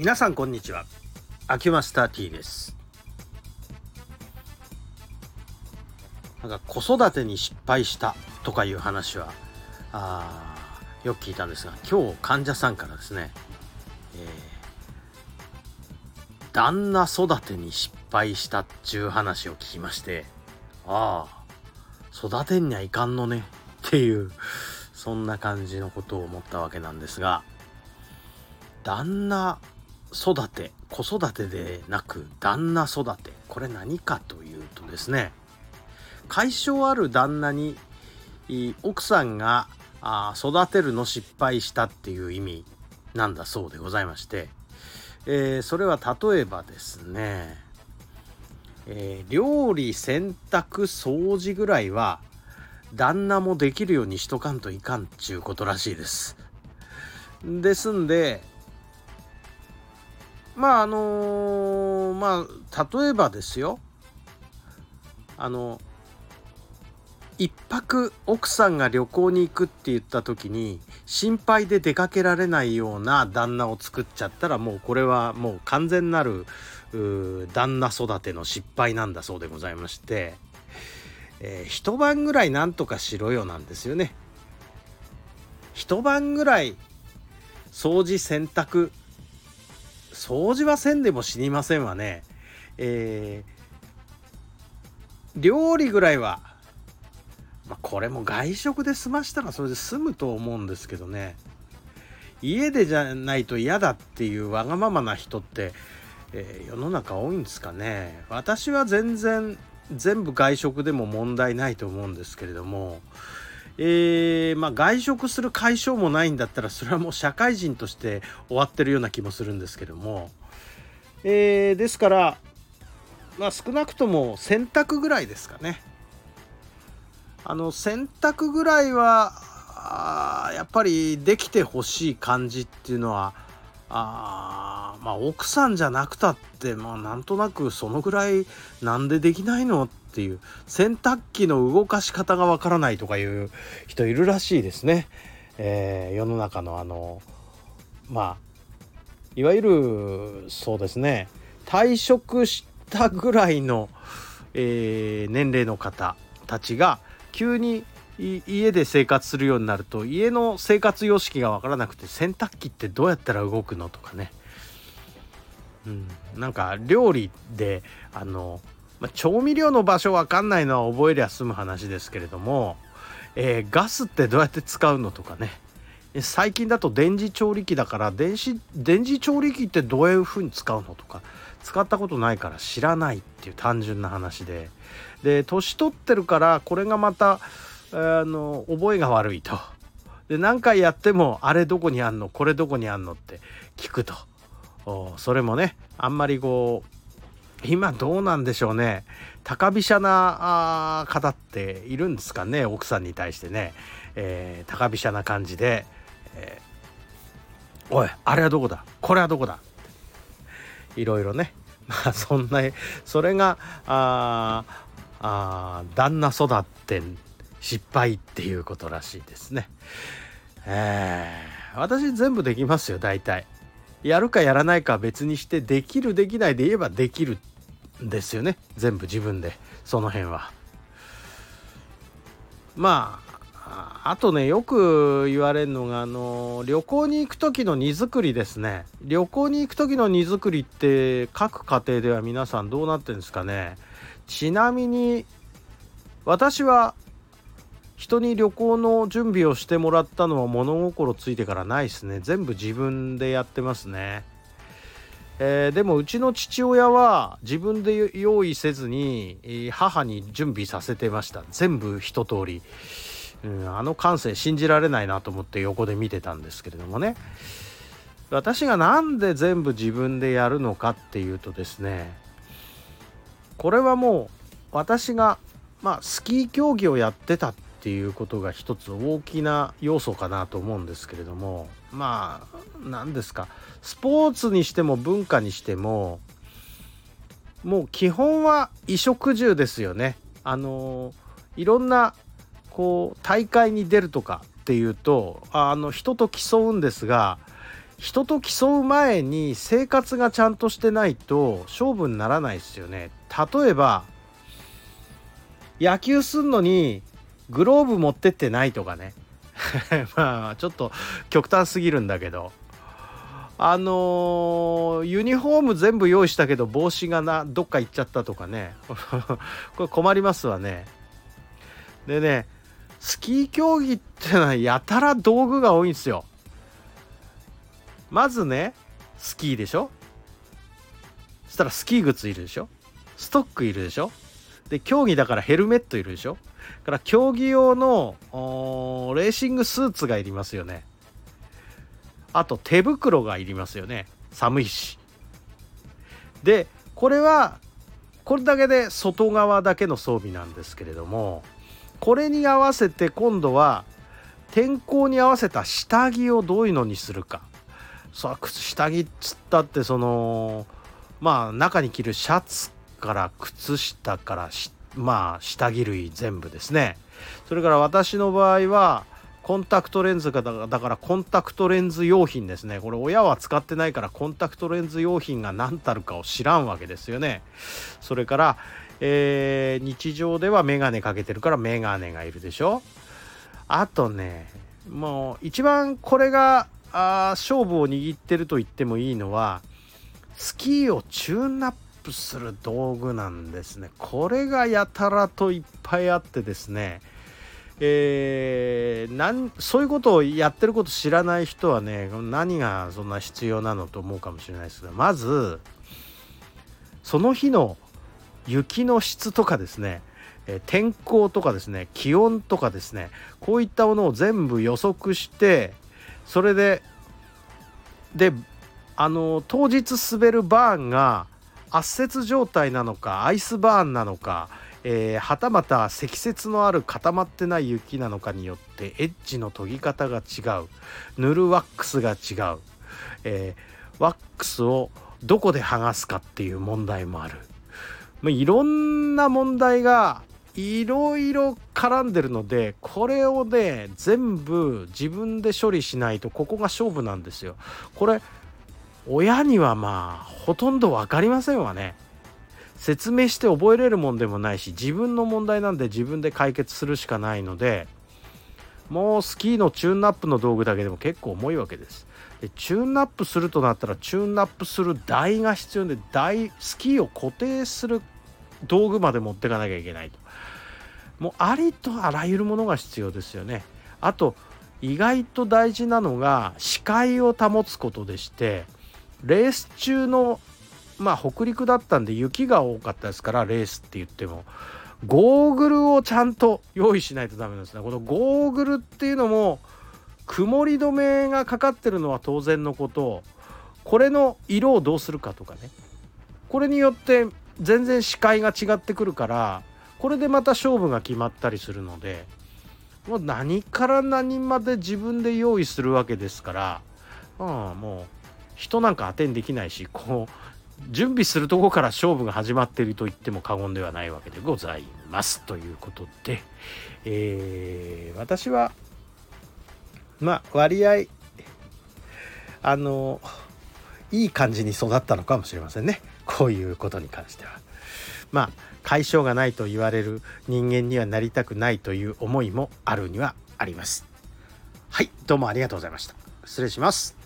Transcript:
皆さんこんにちは。アキュマスター T です。なんか子育てに失敗したとかいう話はあよく聞いたんですが今日患者さんからですね、えー、旦那育てに失敗したっちゅう話を聞きましてああ育てんにはいかんのねっていうそんな感じのことを思ったわけなんですが旦那育て子育てでなく旦那育てこれ何かというとですね解消ある旦那に奥さんがあ育てるの失敗したっていう意味なんだそうでございまして、えー、それは例えばですね、えー、料理洗濯掃除ぐらいは旦那もできるようにしとかんといかんっちゅうことらしいです。ですんでまああの、まあ例えばですよあの一泊奥さんが旅行に行くって言った時に心配で出かけられないような旦那を作っちゃったらもうこれはもう完全なる旦那育ての失敗なんだそうでございまして、えー、一晩ぐらいなんとかしろよなんですよね。一晩ぐらい掃除洗濯掃除はせんでも死にませんわね。えー、料理ぐらいは、まあ、これも外食で済ましたらそれで済むと思うんですけどね。家でじゃないと嫌だっていうわがままな人って、えー、世の中多いんですかね。私は全然全部外食でも問題ないと思うんですけれども、えー、まあ、外食する解消もないんだったらそれはもう社会人として終わってるような気もするんですけども、えー、ですから、まあ、少なくとも洗濯ぐらいですかね。あの洗濯ぐらいはやっぱりできてほしい感じっていうのはあまあ奥さんじゃなくたってまあなんとなくそのぐらいなんでできないのっていう洗濯機の動かし方がわからないとかいう人いるらしいですね。えー、世の中のあのまあいわゆるそうですね退職したぐらいの、えー、年齢の方たちが急に家で生活するようになると家の生活様式が分からなくて洗濯機ってどうやったら動くのとかね、うん、なんか料理であのま、調味料の場所わかんないのは覚えりゃ済む話ですけれども、えー、ガスってどうやって使うのとかね。最近だと電磁調理器だから電子電磁調理器ってどういう風に使うのとか使ったことないから知らないっていう単純な話で。で年取ってるからこれがまたあの覚えが悪いと。で何回やってもあれどこにあんの？これどこにあんのって聞くと。それもねあんまりこう今どうなんでしょうね。高飛車な方っているんですかね奥さんに対してね、えー、高飛車な感じで、えー、おいあれはどこだ？これはどこだ？いろいろね。まあそんなそれがああ旦那育って失敗っていうことらしいですね。えー、私全部できますよ大体。やるかやらないかは別にしてできるできないで言えばできるんですよね全部自分でその辺は。まああとねよく言われるのがあの旅行に行く時の荷造りですね旅行に行く時の荷造りって各家庭では皆さんどうなってるんですかねちなみに私は人に旅行の準備をしてもらったのは物心ついてからないですね。全部自分でやってますね。えー、でもうちの父親は自分で用意せずに母に準備させてました。全部一通り、うん、あの感性信じられないなと思って横で見てたんですけれどもね。私が何で全部自分でやるのかっていうとですねこれはもう私がまあスキー競技をやってたってていうことが一つ大きな要素かなと思うんですけれどもまあ何ですかスポーツにしても文化にしてももう基本は衣食住ですよね。あのいろんなこう大会に出るとかっていうとあの人と競うんですが人と競う前に生活がちゃんとしてないと勝負にならないですよね例えば野球すんのにグローブ持ってってないとかね。まあちょっと極端すぎるんだけど。あのー、ユニフォーム全部用意したけど帽子がなどっか行っちゃったとかね。これ困りますわね。でねスキー競技ってのはやたら道具が多いんですよ。まずねスキーでしょ？そしたらスキー靴いるでしょ？ストックいるでしょ？で競技だからヘルメットいるでしょ？から競技用のレーシングスーツがいりますよね。あと手袋がいりますよね。寒いし。でこれはこれだけで外側だけの装備なんですけれどもこれに合わせて今度は天候に合わせた下着をどういうのにするか。さあ下着っつったってそのまあ中に着るシャツから靴下から下まあ下着類全部ですね。それから私の場合はコンタクトレンズがだからコンタクトレンズ用品ですね。これ親は使ってないからコンタクトレンズ用品が何たるかを知らんわけですよね。それから、えー、日常ではメガネかけてるからメガネがいるでしょ。あとねもう一番これがあ勝負を握ってると言ってもいいのはスキーをチューンナッププする道具なんですね。これがやたらといっぱいあってですね。えー、なんそういうことをやってること知らない人はね何がそんな必要なのと思うかもしれないですけどまずその日の雪の質とかですね天候とかですね気温とかですねこういったものを全部予測してそれでであの当日滑るバーンが圧雪状態なのかアイスバーンなのかえー、はたまた積雪のある固まってない雪なのかによってエッジの研ぎ方が違う。塗るワックスが違う、えー、ワックスをどこで剥がすかっていう問題もある、まあ、いろんな問題がいろいろ絡んでるのでこれをね全部自分で処理しないとここが勝負なんですよ。これ親にはまあほとんど分かりませんわね説明して覚えれるもんでもないし自分の問題なんで自分で解決するしかないのでもうスキーのチューンナップの道具だけでも結構重いわけです。でチューンナップするとなったらチューンナップする台が必要で台スキーを固定する道具まで持ってかなきゃいけないと。もうありとあらゆるものが必要ですよね。あと意外と大事なのが視界を保つことでしてレース中のまあ北陸だったんで雪が多かったですからレースって言っても。ゴーグルをちゃんと用意しないとダメなんですね。このゴーグルっていうのも曇り止めがかかってるのは当然のこと。これの色をどうするかとかね。これによって全然視界が違ってくるからこれでまた勝負が決まったりするのでもう何から何まで自分で用意するわけですから、うん、もう人なんか当てにできないしこう準備するとこから勝負が始まっていると言っても過言ではないわけでございますということで、えー、私はまあ割合あのいい感じに育ったのかもしれませんねこういうことに関しては。まあ解消がないと言われる人間にはなりたくないという思いもあるにはあります。はいどうもありがとうございました。失礼します。